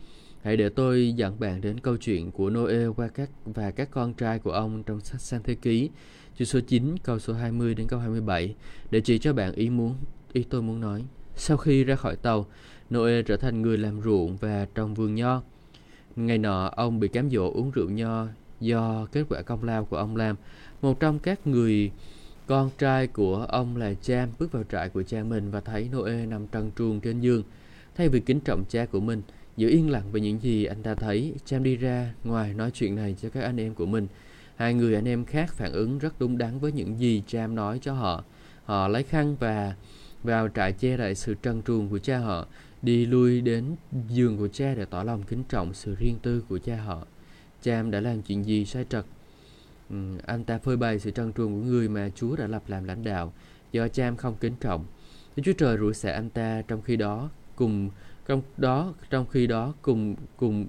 Hãy để tôi dẫn bạn đến câu chuyện của Noe qua các và các con trai của ông trong sách Sang Thế Ký, chương số 9, câu số 20 đến câu 27, để chỉ cho bạn ý muốn ý tôi muốn nói. Sau khi ra khỏi tàu, Noe trở thành người làm ruộng và trồng vườn nho. Ngày nọ, ông bị cám dỗ uống rượu nho do kết quả công lao của ông làm. Một trong các người con trai của ông là Cham bước vào trại của cha mình và thấy Noe nằm trần truồng trên giường. Thay vì kính trọng cha của mình, giữ yên lặng về những gì anh ta thấy, Cham đi ra ngoài nói chuyện này cho các anh em của mình. Hai người anh em khác phản ứng rất đúng đắn với những gì Cham nói cho họ. Họ lấy khăn và vào trại che lại sự trần truồng của cha họ, đi lui đến giường của cha để tỏ lòng kính trọng sự riêng tư của cha họ. Cham đã làm chuyện gì sai trật? Ừ, anh ta phơi bày sự trân truồng của người mà Chúa đã lập làm lãnh đạo do Cham không kính trọng. Đức Chúa Trời rủa xả anh ta trong khi đó cùng trong đó trong khi đó cùng cùng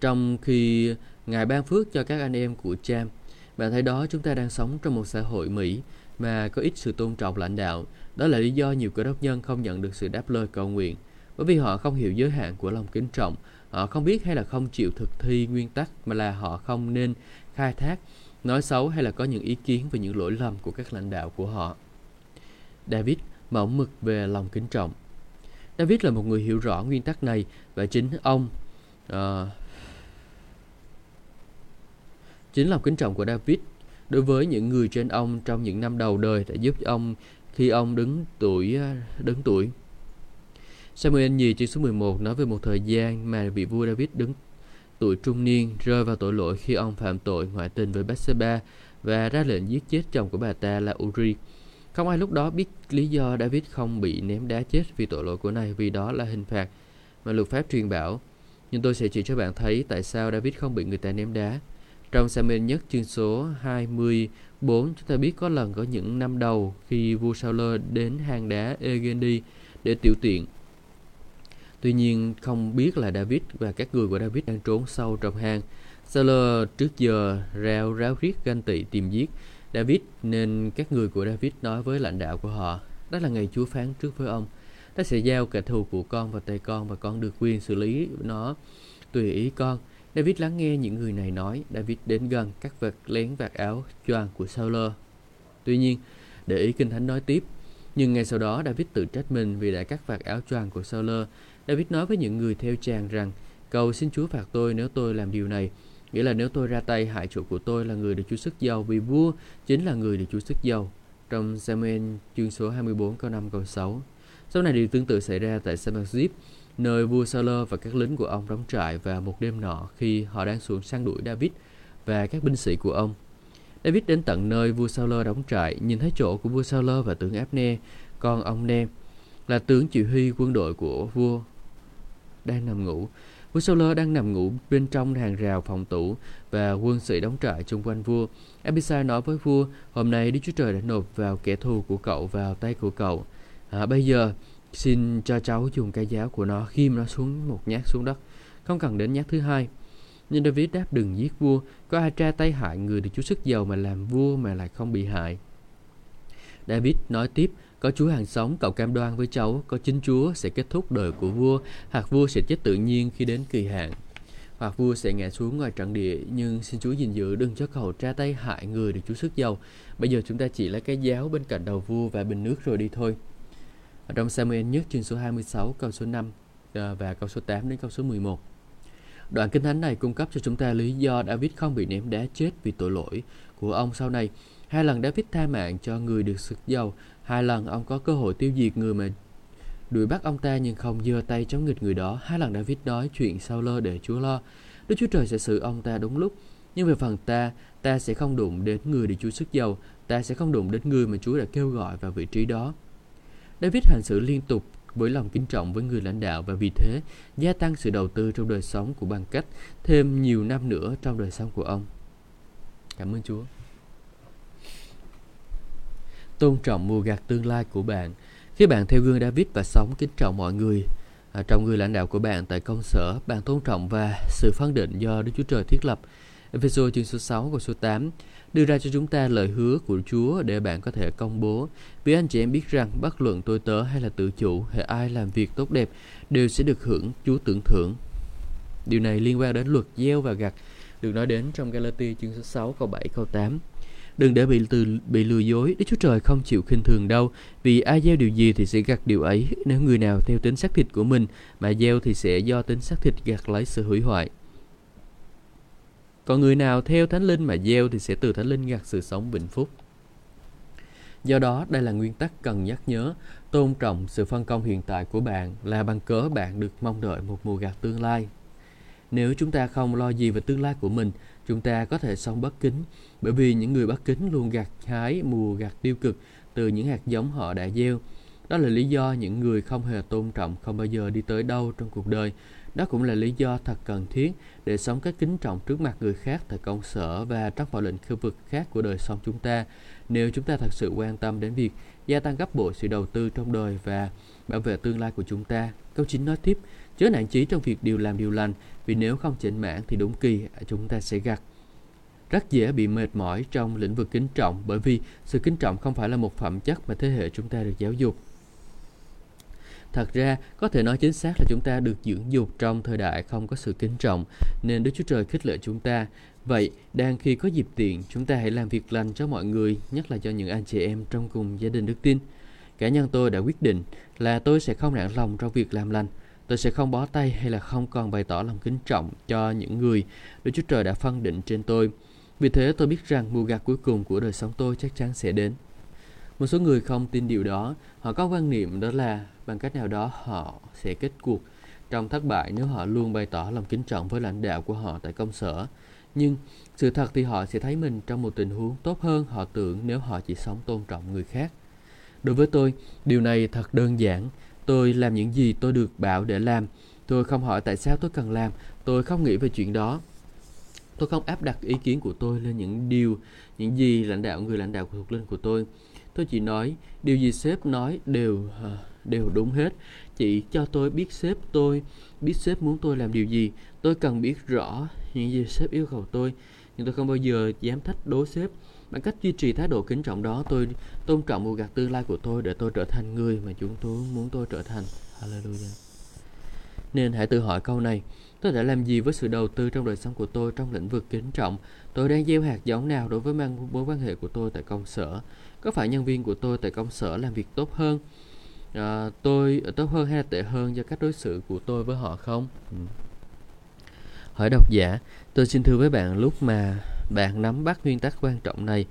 trong khi Ngài ban phước cho các anh em của Cham. Bạn thấy đó chúng ta đang sống trong một xã hội Mỹ mà có ít sự tôn trọng lãnh đạo. Đó là lý do nhiều cơ đốc nhân không nhận được sự đáp lời cầu nguyện bởi vì họ không hiểu giới hạn của lòng kính trọng họ không biết hay là không chịu thực thi nguyên tắc mà là họ không nên khai thác nói xấu hay là có những ý kiến về những lỗi lầm của các lãnh đạo của họ. David mẫu mực về lòng kính trọng. David là một người hiểu rõ nguyên tắc này và chính ông uh, chính lòng kính trọng của david đối với những người trên ông trong những năm đầu đời đã giúp ông khi ông đứng tuổi ờ, đứng tuổi. Samuel nhì chương số 11 nói về một thời gian mà vị vua David đứng tuổi trung niên rơi vào tội lỗi khi ông phạm tội ngoại tình với Bathsheba và ra lệnh giết chết chồng của bà ta là Uri. Không ai lúc đó biết lý do David không bị ném đá chết vì tội lỗi của này vì đó là hình phạt mà luật pháp truyền bảo. Nhưng tôi sẽ chỉ cho bạn thấy tại sao David không bị người ta ném đá. Trong Samuel nhất chương số 24 chúng ta biết có lần có những năm đầu khi vua Saul đến hang đá Egendi để tiểu tiện Tuy nhiên, không biết là David và các người của David đang trốn sâu trong hang. Saul trước giờ rao ráo riết ganh tị tìm giết. David nên các người của David nói với lãnh đạo của họ, đó là ngày Chúa phán trước với ông. Ta sẽ giao kẻ thù của con vào tay con và con được quyền xử lý nó tùy ý con. David lắng nghe những người này nói. David đến gần các vật lén vạt áo choàng của Saul tuy nhiên, để ý kinh thánh nói tiếp. Nhưng ngay sau đó, David tự trách mình vì đã cắt vạt áo choàng của Saul David nói với những người theo chàng rằng, cầu xin Chúa phạt tôi nếu tôi làm điều này. Nghĩa là nếu tôi ra tay hại chủ của tôi là người được Chúa sức giàu vì vua chính là người được Chúa sức giàu. Trong Samuel chương số 24 câu 5 câu 6. Sau này điều tương tự xảy ra tại Samazip, nơi vua Saul và các lính của ông đóng trại vào một đêm nọ khi họ đang xuống săn đuổi David và các binh sĩ của ông. David đến tận nơi vua Saul đóng trại, nhìn thấy chỗ của vua Saul và tướng Abner, con ông Nem, là tướng chỉ huy quân đội của vua đang nằm ngủ. Vua Saul đang nằm ngủ bên trong hàng rào phòng tủ và quân sĩ đóng trại chung quanh vua. Abisai nói với vua, hôm nay Đức Chúa Trời đã nộp vào kẻ thù của cậu vào tay của cậu. À, bây giờ xin cho cháu dùng cây giáo của nó ghim nó xuống một nhát xuống đất, không cần đến nhát thứ hai. Nhưng David đáp đừng giết vua, có ai tra tay hại người được Chúa sức giàu mà làm vua mà lại không bị hại. David nói tiếp, có Chúa hàng sống, cậu cam đoan với cháu, có chính Chúa sẽ kết thúc đời của vua, hoặc vua sẽ chết tự nhiên khi đến kỳ hạn. Hoặc vua sẽ ngã xuống ngoài trận địa, nhưng xin Chúa gìn giữ đừng cho cậu tra tay hại người được Chúa sức giàu. Bây giờ chúng ta chỉ lấy cái giáo bên cạnh đầu vua và bình nước rồi đi thôi. Ở trong Samuel nhất chương số 26 câu số 5 ờ, và câu số 8 đến câu số 11. Đoạn kinh thánh này cung cấp cho chúng ta lý do David không bị ném đá chết vì tội lỗi của ông sau này. Hai lần David tha mạng cho người được sức giàu, hai lần ông có cơ hội tiêu diệt người mà đuổi bắt ông ta nhưng không giơ tay chống nghịch người đó. Hai lần David nói chuyện sau lơ để Chúa lo. Đức Chúa Trời sẽ xử ông ta đúng lúc. Nhưng về phần ta, ta sẽ không đụng đến người để Chúa sức giàu, ta sẽ không đụng đến người mà Chúa đã kêu gọi vào vị trí đó. David hành xử liên tục với lòng kính trọng với người lãnh đạo và vì thế gia tăng sự đầu tư trong đời sống của bằng cách thêm nhiều năm nữa trong đời sống của ông. Cảm ơn Chúa. Tôn trọng mùa gặt tương lai của bạn. Khi bạn theo gương David và sống kính trọng mọi người, à, trong người lãnh đạo của bạn tại công sở, bạn tôn trọng và sự phán định do Đức Chúa Trời thiết lập. Ephesos chương số 6 câu số 8 đưa ra cho chúng ta lời hứa của Chúa để bạn có thể công bố. Vì anh chị em biết rằng bất luận tôi tớ hay là tự chủ, hay ai làm việc tốt đẹp đều sẽ được hưởng Chúa tưởng thưởng. Điều này liên quan đến luật gieo và gặt được nói đến trong Galatia chương số 6 câu 7 câu 8. Đừng để bị từ bị lừa dối, Đức Chúa Trời không chịu khinh thường đâu, vì ai gieo điều gì thì sẽ gặt điều ấy, nếu người nào theo tính xác thịt của mình mà gieo thì sẽ do tính xác thịt gặt lấy sự hủy hoại. Còn người nào theo Thánh Linh mà gieo thì sẽ từ Thánh Linh gặt sự sống vĩnh phúc. Do đó, đây là nguyên tắc cần nhắc nhớ, tôn trọng sự phân công hiện tại của bạn là bằng cớ bạn được mong đợi một mùa gặt tương lai. Nếu chúng ta không lo gì về tương lai của mình, chúng ta có thể sống bất kính, bởi vì những người bất kính luôn gặt hái mùa gặt tiêu cực từ những hạt giống họ đã gieo. Đó là lý do những người không hề tôn trọng không bao giờ đi tới đâu trong cuộc đời, đó cũng là lý do thật cần thiết để sống cách kính trọng trước mặt người khác tại công sở và trong mọi lĩnh khu vực khác của đời sống chúng ta. Nếu chúng ta thật sự quan tâm đến việc gia tăng gấp bội sự đầu tư trong đời và bảo vệ tương lai của chúng ta. Câu chính nói tiếp, chớ nản chí trong việc điều làm điều lành, vì nếu không chỉnh mãn thì đúng kỳ chúng ta sẽ gặt. Rất dễ bị mệt mỏi trong lĩnh vực kính trọng bởi vì sự kính trọng không phải là một phẩm chất mà thế hệ chúng ta được giáo dục. Thật ra, có thể nói chính xác là chúng ta được dưỡng dục trong thời đại không có sự kính trọng, nên Đức Chúa Trời khích lệ chúng ta. Vậy, đang khi có dịp tiện, chúng ta hãy làm việc lành cho mọi người, nhất là cho những anh chị em trong cùng gia đình đức tin. Cá nhân tôi đã quyết định là tôi sẽ không nản lòng trong việc làm lành. Tôi sẽ không bó tay hay là không còn bày tỏ lòng kính trọng cho những người Đức Chúa Trời đã phân định trên tôi. Vì thế tôi biết rằng mùa gặt cuối cùng của đời sống tôi chắc chắn sẽ đến. Một số người không tin điều đó, họ có quan niệm đó là bằng cách nào đó họ sẽ kết cuộc trong thất bại nếu họ luôn bày tỏ lòng kính trọng với lãnh đạo của họ tại công sở. Nhưng sự thật thì họ sẽ thấy mình trong một tình huống tốt hơn họ tưởng nếu họ chỉ sống tôn trọng người khác. Đối với tôi, điều này thật đơn giản. Tôi làm những gì tôi được bảo để làm. Tôi không hỏi tại sao tôi cần làm. Tôi không nghĩ về chuyện đó. Tôi không áp đặt ý kiến của tôi lên những điều, những gì lãnh đạo người lãnh đạo thuộc linh của tôi. Tôi chỉ nói điều gì sếp nói đều ờ, đều đúng hết. Chỉ cho tôi biết sếp tôi, biết sếp muốn tôi làm điều gì. Tôi cần biết rõ những gì sếp yêu cầu tôi. Nhưng tôi không bao giờ dám thách đố sếp. Bằng cách duy trì thái độ kính trọng đó, tôi tôn trọng mùa gặt tương lai của tôi để tôi trở thành người mà chúng tôi muốn tôi trở thành. Hallelujah. Nên hãy tự hỏi câu này. Tôi đã làm gì với sự đầu tư trong đời sống của tôi trong lĩnh vực kính trọng? Tôi đang gieo hạt giống nào đối với mối quan hệ của tôi tại công sở? Có phải nhân viên của tôi tại công sở làm việc tốt hơn? À, tôi tốt hơn hay tệ hơn do cách đối xử của tôi với họ không? Ừ. Hỏi độc giả, tôi xin thưa với bạn lúc mà bạn nắm bắt nguyên tắc quan trọng này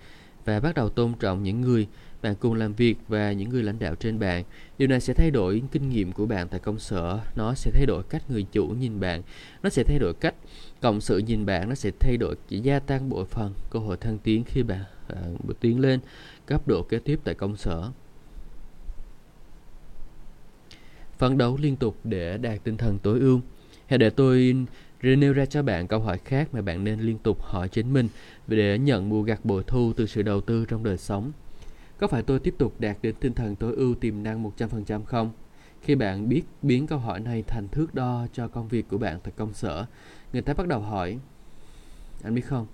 và bắt đầu tôn trọng những người bạn cùng làm việc và những người lãnh đạo trên bạn. Điều này sẽ thay đổi kinh nghiệm của bạn tại công sở, nó sẽ thay đổi cách người chủ nhìn bạn, nó sẽ thay đổi cách cộng sự nhìn bạn, nó sẽ thay đổi chỉ gia tăng bộ phần cơ hội thăng tiến khi bạn bước tiến lên cấp độ kế tiếp tại công sở. Phấn đấu liên tục để đạt tinh thần tối ưu. Hãy để tôi nêu ra cho bạn câu hỏi khác mà bạn nên liên tục hỏi chính mình để nhận bù gặt bội thu từ sự đầu tư trong đời sống. Có phải tôi tiếp tục đạt đến tinh thần tối ưu tiềm năng 100% không? Khi bạn biết biến câu hỏi này thành thước đo cho công việc của bạn tại công sở, người ta bắt đầu hỏi, Anh biết không?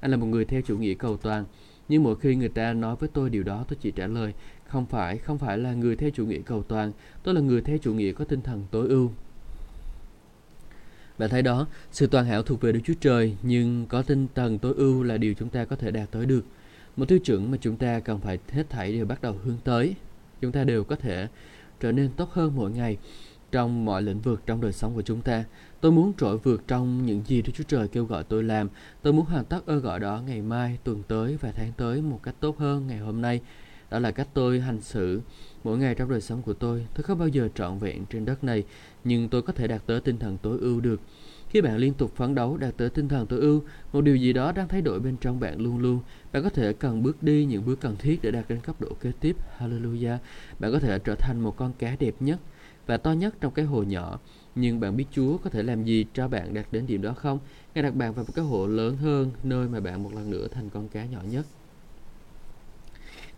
Anh là một người theo chủ nghĩa cầu toàn. Nhưng mỗi khi người ta nói với tôi điều đó tôi chỉ trả lời Không phải, không phải là người theo chủ nghĩa cầu toàn Tôi là người theo chủ nghĩa có tinh thần tối ưu bạn thấy đó, sự toàn hảo thuộc về Đức Chúa Trời, nhưng có tinh thần tối ưu là điều chúng ta có thể đạt tới được. Một tiêu chuẩn mà chúng ta cần phải hết thảy đều bắt đầu hướng tới. Chúng ta đều có thể trở nên tốt hơn mỗi ngày trong mọi lĩnh vực trong đời sống của chúng ta. Tôi muốn trội vượt trong những gì Đức Chúa Trời kêu gọi tôi làm. Tôi muốn hoàn tất ơn gọi đó ngày mai, tuần tới và tháng tới một cách tốt hơn ngày hôm nay. Đó là cách tôi hành xử mỗi ngày trong đời sống của tôi. Tôi không bao giờ trọn vẹn trên đất này, nhưng tôi có thể đạt tới tinh thần tối ưu được. Khi bạn liên tục phấn đấu đạt tới tinh thần tối ưu, một điều gì đó đang thay đổi bên trong bạn luôn luôn. Bạn có thể cần bước đi những bước cần thiết để đạt đến cấp độ kế tiếp. Hallelujah. Bạn có thể trở thành một con cá đẹp nhất và to nhất trong cái hồ nhỏ. Nhưng bạn biết Chúa có thể làm gì cho bạn đạt đến điểm đó không? Ngài đặt bạn vào một cái hồ lớn hơn, nơi mà bạn một lần nữa thành con cá nhỏ nhất.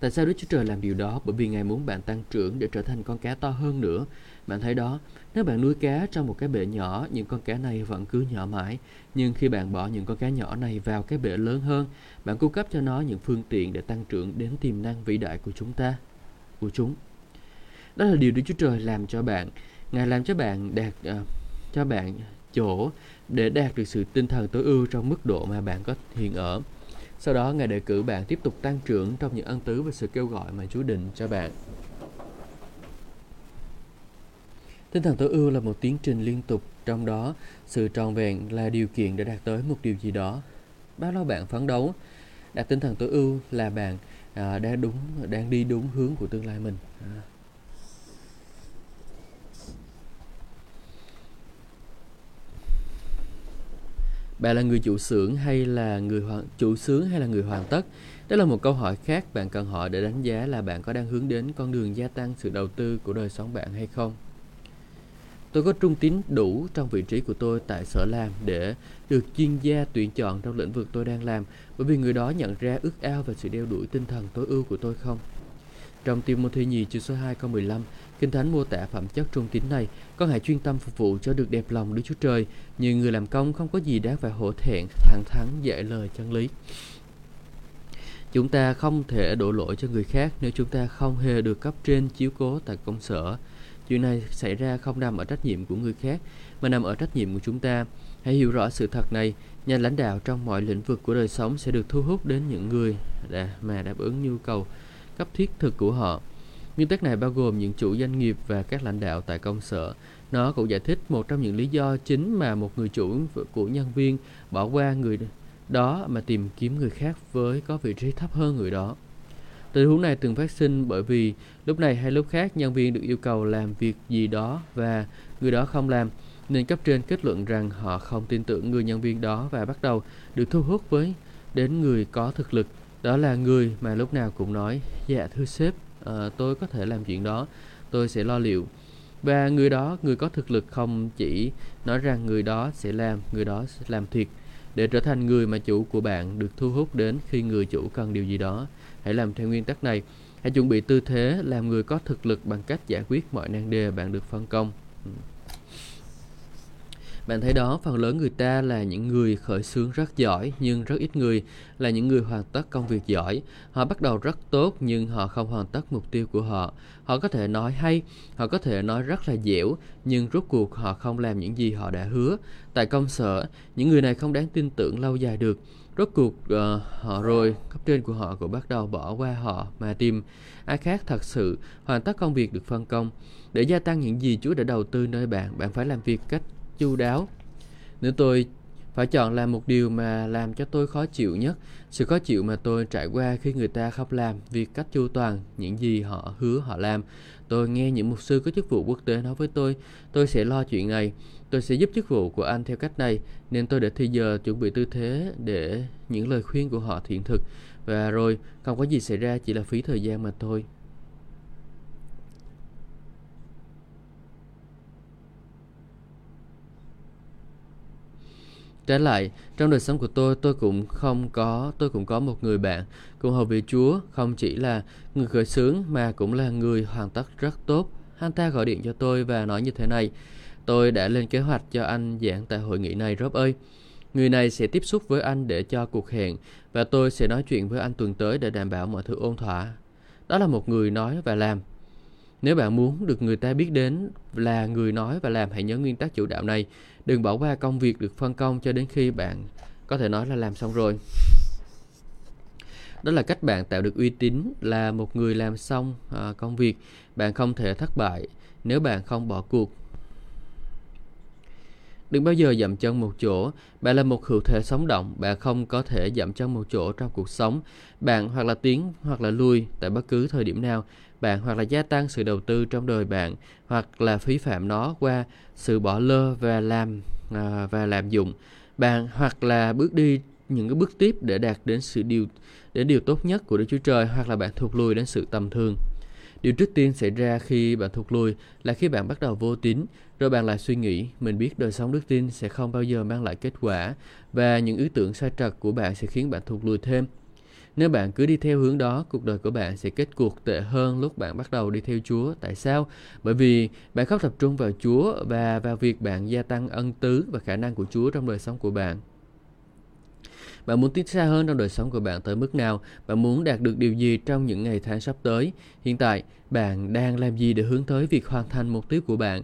Tại sao Đức Chúa Trời làm điều đó? Bởi vì Ngài muốn bạn tăng trưởng để trở thành con cá to hơn nữa. Bạn thấy đó, nếu bạn nuôi cá trong một cái bể nhỏ, những con cá này vẫn cứ nhỏ mãi. Nhưng khi bạn bỏ những con cá nhỏ này vào cái bể lớn hơn, bạn cung cấp cho nó những phương tiện để tăng trưởng đến tiềm năng vĩ đại của chúng ta, của chúng. Đó là điều Đức Chúa Trời làm cho bạn. Ngài làm cho bạn đạt uh, cho bạn chỗ để đạt được sự tinh thần tối ưu trong mức độ mà bạn có hiện ở. Sau đó, Ngài đề cử bạn tiếp tục tăng trưởng trong những ân tứ và sự kêu gọi mà Chúa định cho bạn. Tinh thần tối ưu là một tiến trình liên tục, trong đó sự tròn vẹn là điều kiện để đạt tới một điều gì đó. Bao lâu bạn phấn đấu, đạt tinh thần tối ưu là bạn à, đang đúng đang đi đúng hướng của tương lai mình. À. Bạn là người chủ xưởng hay là người hoàn, chủ xướng hay là người hoàn tất? Đó là một câu hỏi khác bạn cần hỏi để đánh giá là bạn có đang hướng đến con đường gia tăng sự đầu tư của đời sống bạn hay không. Tôi có trung tín đủ trong vị trí của tôi tại sở làm để được chuyên gia tuyển chọn trong lĩnh vực tôi đang làm bởi vì người đó nhận ra ước ao và sự đeo đuổi tinh thần tối ưu của tôi không? Trong Timothy nhì chương số 2 câu 15, Kinh Thánh mô tả phẩm chất trung tín này, con hãy chuyên tâm phục vụ cho được đẹp lòng Đức Chúa Trời, như người làm công không có gì đáng phải hổ thẹn, thẳng thắn dạy lời chân lý. Chúng ta không thể đổ lỗi cho người khác nếu chúng ta không hề được cấp trên chiếu cố tại công sở. Chuyện này xảy ra không nằm ở trách nhiệm của người khác, mà nằm ở trách nhiệm của chúng ta. Hãy hiểu rõ sự thật này, nhà lãnh đạo trong mọi lĩnh vực của đời sống sẽ được thu hút đến những người mà đáp ứng nhu cầu cấp thiết thực của họ. Nguyên tắc này bao gồm những chủ doanh nghiệp và các lãnh đạo tại công sở. Nó cũng giải thích một trong những lý do chính mà một người chủ của nhân viên bỏ qua người đó mà tìm kiếm người khác với có vị trí thấp hơn người đó. Tình huống này thường phát sinh bởi vì lúc này hay lúc khác nhân viên được yêu cầu làm việc gì đó và người đó không làm, nên cấp trên kết luận rằng họ không tin tưởng người nhân viên đó và bắt đầu được thu hút với đến người có thực lực đó là người mà lúc nào cũng nói dạ thưa sếp à, tôi có thể làm chuyện đó. Tôi sẽ lo liệu. Và người đó người có thực lực không chỉ nói rằng người đó sẽ làm người đó sẽ làm thiệt. Để trở thành người mà chủ của bạn được thu hút đến khi người chủ cần điều gì đó hãy làm theo nguyên tắc này. Hãy chuẩn bị tư thế làm người có thực lực bằng cách giải quyết mọi nan đề bạn được phân công. Ừ. Bạn thấy đó, phần lớn người ta là những người khởi xướng rất giỏi, nhưng rất ít người là những người hoàn tất công việc giỏi. Họ bắt đầu rất tốt, nhưng họ không hoàn tất mục tiêu của họ. Họ có thể nói hay, họ có thể nói rất là dẻo, nhưng rốt cuộc họ không làm những gì họ đã hứa. Tại công sở, những người này không đáng tin tưởng lâu dài được. Rốt cuộc uh, họ rồi, cấp trên của họ cũng bắt đầu bỏ qua họ mà tìm ai khác thật sự hoàn tất công việc được phân công. Để gia tăng những gì Chúa đã đầu tư nơi bạn, bạn phải làm việc cách chu đáo. Nếu tôi phải chọn làm một điều mà làm cho tôi khó chịu nhất, sự khó chịu mà tôi trải qua khi người ta không làm việc cách chu toàn những gì họ hứa họ làm. Tôi nghe những mục sư có chức vụ quốc tế nói với tôi, tôi sẽ lo chuyện này, tôi sẽ giúp chức vụ của anh theo cách này, nên tôi đã thi giờ chuẩn bị tư thế để những lời khuyên của họ thiện thực. Và rồi, không có gì xảy ra, chỉ là phí thời gian mà thôi. Trái lại, trong đời sống của tôi, tôi cũng không có, tôi cũng có một người bạn cùng hầu vị Chúa, không chỉ là người khởi xướng mà cũng là người hoàn tất rất tốt. Anh ta gọi điện cho tôi và nói như thế này, tôi đã lên kế hoạch cho anh giảng tại hội nghị này Rob ơi. Người này sẽ tiếp xúc với anh để cho cuộc hẹn và tôi sẽ nói chuyện với anh tuần tới để đảm bảo mọi thứ ôn thỏa. Đó là một người nói và làm. Nếu bạn muốn được người ta biết đến là người nói và làm, hãy nhớ nguyên tắc chủ đạo này. Đừng bỏ qua công việc được phân công cho đến khi bạn có thể nói là làm xong rồi. Đó là cách bạn tạo được uy tín là một người làm xong à, công việc. Bạn không thể thất bại nếu bạn không bỏ cuộc. Đừng bao giờ dậm chân một chỗ. Bạn là một hữu thể sống động. Bạn không có thể dậm chân một chỗ trong cuộc sống. Bạn hoặc là tiến hoặc là lui tại bất cứ thời điểm nào. Bạn hoặc là gia tăng sự đầu tư trong đời bạn hoặc là phí phạm nó qua sự bỏ lơ và làm à, và làm dụng. Bạn hoặc là bước đi những cái bước tiếp để đạt đến sự điều đến điều tốt nhất của Đức Chúa Trời hoặc là bạn thụt lùi đến sự tầm thường. Điều trước tiên xảy ra khi bạn thụt lùi là khi bạn bắt đầu vô tín, rồi bạn lại suy nghĩ, mình biết đời sống đức tin sẽ không bao giờ mang lại kết quả và những ý tưởng sai trật của bạn sẽ khiến bạn thụt lùi thêm. Nếu bạn cứ đi theo hướng đó, cuộc đời của bạn sẽ kết cuộc tệ hơn lúc bạn bắt đầu đi theo Chúa. Tại sao? Bởi vì bạn không tập trung vào Chúa và vào việc bạn gia tăng ân tứ và khả năng của Chúa trong đời sống của bạn. Bạn muốn tiến xa hơn trong đời sống của bạn tới mức nào? Bạn muốn đạt được điều gì trong những ngày tháng sắp tới? Hiện tại, bạn đang làm gì để hướng tới việc hoàn thành mục tiêu của bạn?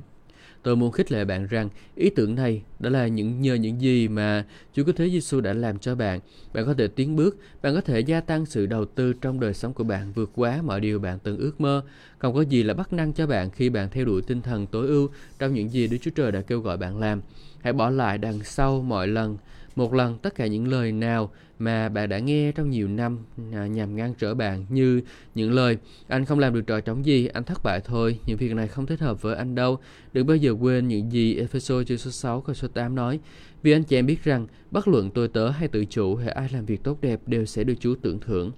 Tôi muốn khích lệ bạn rằng ý tưởng này đó là những nhờ những gì mà Chúa Cứu Thế Giêsu đã làm cho bạn. Bạn có thể tiến bước, bạn có thể gia tăng sự đầu tư trong đời sống của bạn vượt quá mọi điều bạn từng ước mơ. Không có gì là bắt năng cho bạn khi bạn theo đuổi tinh thần tối ưu trong những gì Đức Chúa Trời đã kêu gọi bạn làm. Hãy bỏ lại đằng sau mọi lần một lần tất cả những lời nào mà bạn đã nghe trong nhiều năm à, nhằm ngăn trở bạn như những lời anh không làm được trò trống gì, anh thất bại thôi, những việc này không thích hợp với anh đâu. Đừng bao giờ quên những gì Ephesos chương số 6 câu số 8 nói. Vì anh chị em biết rằng bất luận tôi tớ hay tự chủ hay ai làm việc tốt đẹp đều sẽ được Chúa tưởng thưởng.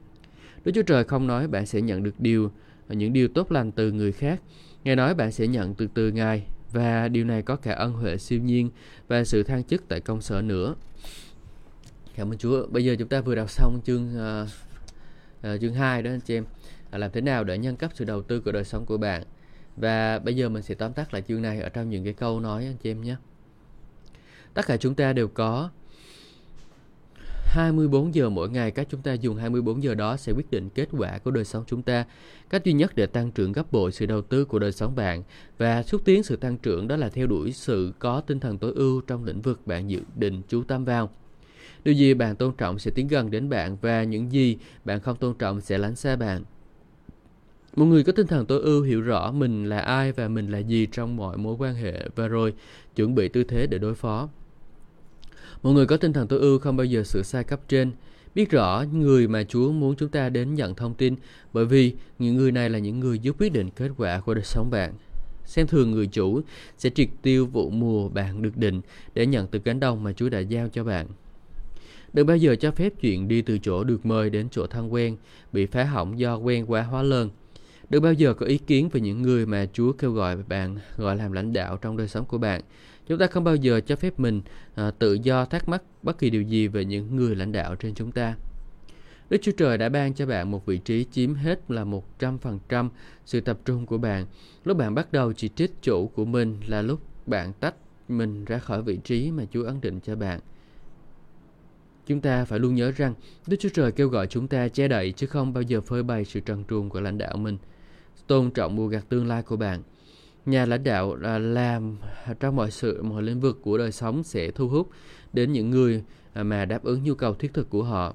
Đức Chúa Trời không nói bạn sẽ nhận được điều những điều tốt lành từ người khác. Ngài nói bạn sẽ nhận từ từ Ngài và điều này có cả ân huệ siêu nhiên và sự thăng chức tại công sở nữa. Cảm ơn Chúa. Bây giờ chúng ta vừa đọc xong chương uh, uh, chương 2 đó anh chị em. À, làm thế nào để nhân cấp sự đầu tư của đời sống của bạn. Và bây giờ mình sẽ tóm tắt lại chương này ở trong những cái câu nói anh chị em nhé. Tất cả chúng ta đều có 24 giờ mỗi ngày, các chúng ta dùng 24 giờ đó sẽ quyết định kết quả của đời sống chúng ta. Cách duy nhất để tăng trưởng gấp bội sự đầu tư của đời sống bạn và xúc tiến sự tăng trưởng đó là theo đuổi sự có tinh thần tối ưu trong lĩnh vực bạn dự định chú tâm vào. Điều gì bạn tôn trọng sẽ tiến gần đến bạn và những gì bạn không tôn trọng sẽ lánh xa bạn. Một người có tinh thần tối ưu hiểu rõ mình là ai và mình là gì trong mọi mối quan hệ và rồi chuẩn bị tư thế để đối phó. Một người có tinh thần tối ưu không bao giờ sửa sai cấp trên, biết rõ người mà Chúa muốn chúng ta đến nhận thông tin bởi vì những người này là những người giúp quyết định kết quả của đời sống bạn. Xem thường người chủ sẽ triệt tiêu vụ mùa bạn được định để nhận từ cánh đồng mà Chúa đã giao cho bạn. Đừng bao giờ cho phép chuyện đi từ chỗ được mời đến chỗ thân quen bị phá hỏng do quen quá hóa lớn. Đừng bao giờ có ý kiến về những người mà Chúa kêu gọi bạn gọi làm lãnh đạo trong đời sống của bạn. Chúng ta không bao giờ cho phép mình à, tự do thắc mắc bất kỳ điều gì về những người lãnh đạo trên chúng ta. Đức Chúa Trời đã ban cho bạn một vị trí chiếm hết là 100% sự tập trung của bạn. Lúc bạn bắt đầu chỉ trích chủ của mình là lúc bạn tách mình ra khỏi vị trí mà Chúa ấn định cho bạn. Chúng ta phải luôn nhớ rằng Đức Chúa Trời kêu gọi chúng ta che đậy chứ không bao giờ phơi bày sự trần truồng của lãnh đạo mình. Tôn trọng mùa gặt tương lai của bạn. Nhà lãnh đạo là làm trong mọi sự, mọi lĩnh vực của đời sống sẽ thu hút đến những người mà đáp ứng nhu cầu thiết thực của họ.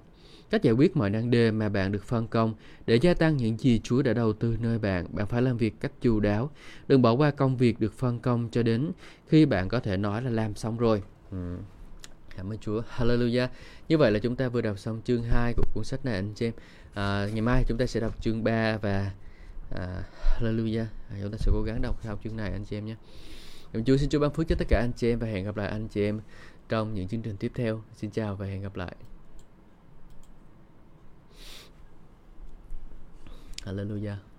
Cách giải quyết mọi năng đề mà bạn được phân công để gia tăng những gì Chúa đã đầu tư nơi bạn, bạn phải làm việc cách chu đáo. Đừng bỏ qua công việc được phân công cho đến khi bạn có thể nói là làm xong rồi. Ừ. Cảm ơn Chúa. Hallelujah. Như vậy là chúng ta vừa đọc xong chương 2 của cuốn sách này anh chị em. À, ngày mai chúng ta sẽ đọc chương 3 và à, Hallelujah. À, chúng ta sẽ cố gắng đọc xong chương này anh chị em nhé. Cảm Chúa xin Chúa ban phước cho tất cả anh chị em và hẹn gặp lại anh chị em trong những chương trình tiếp theo. Xin chào và hẹn gặp lại. Hallelujah.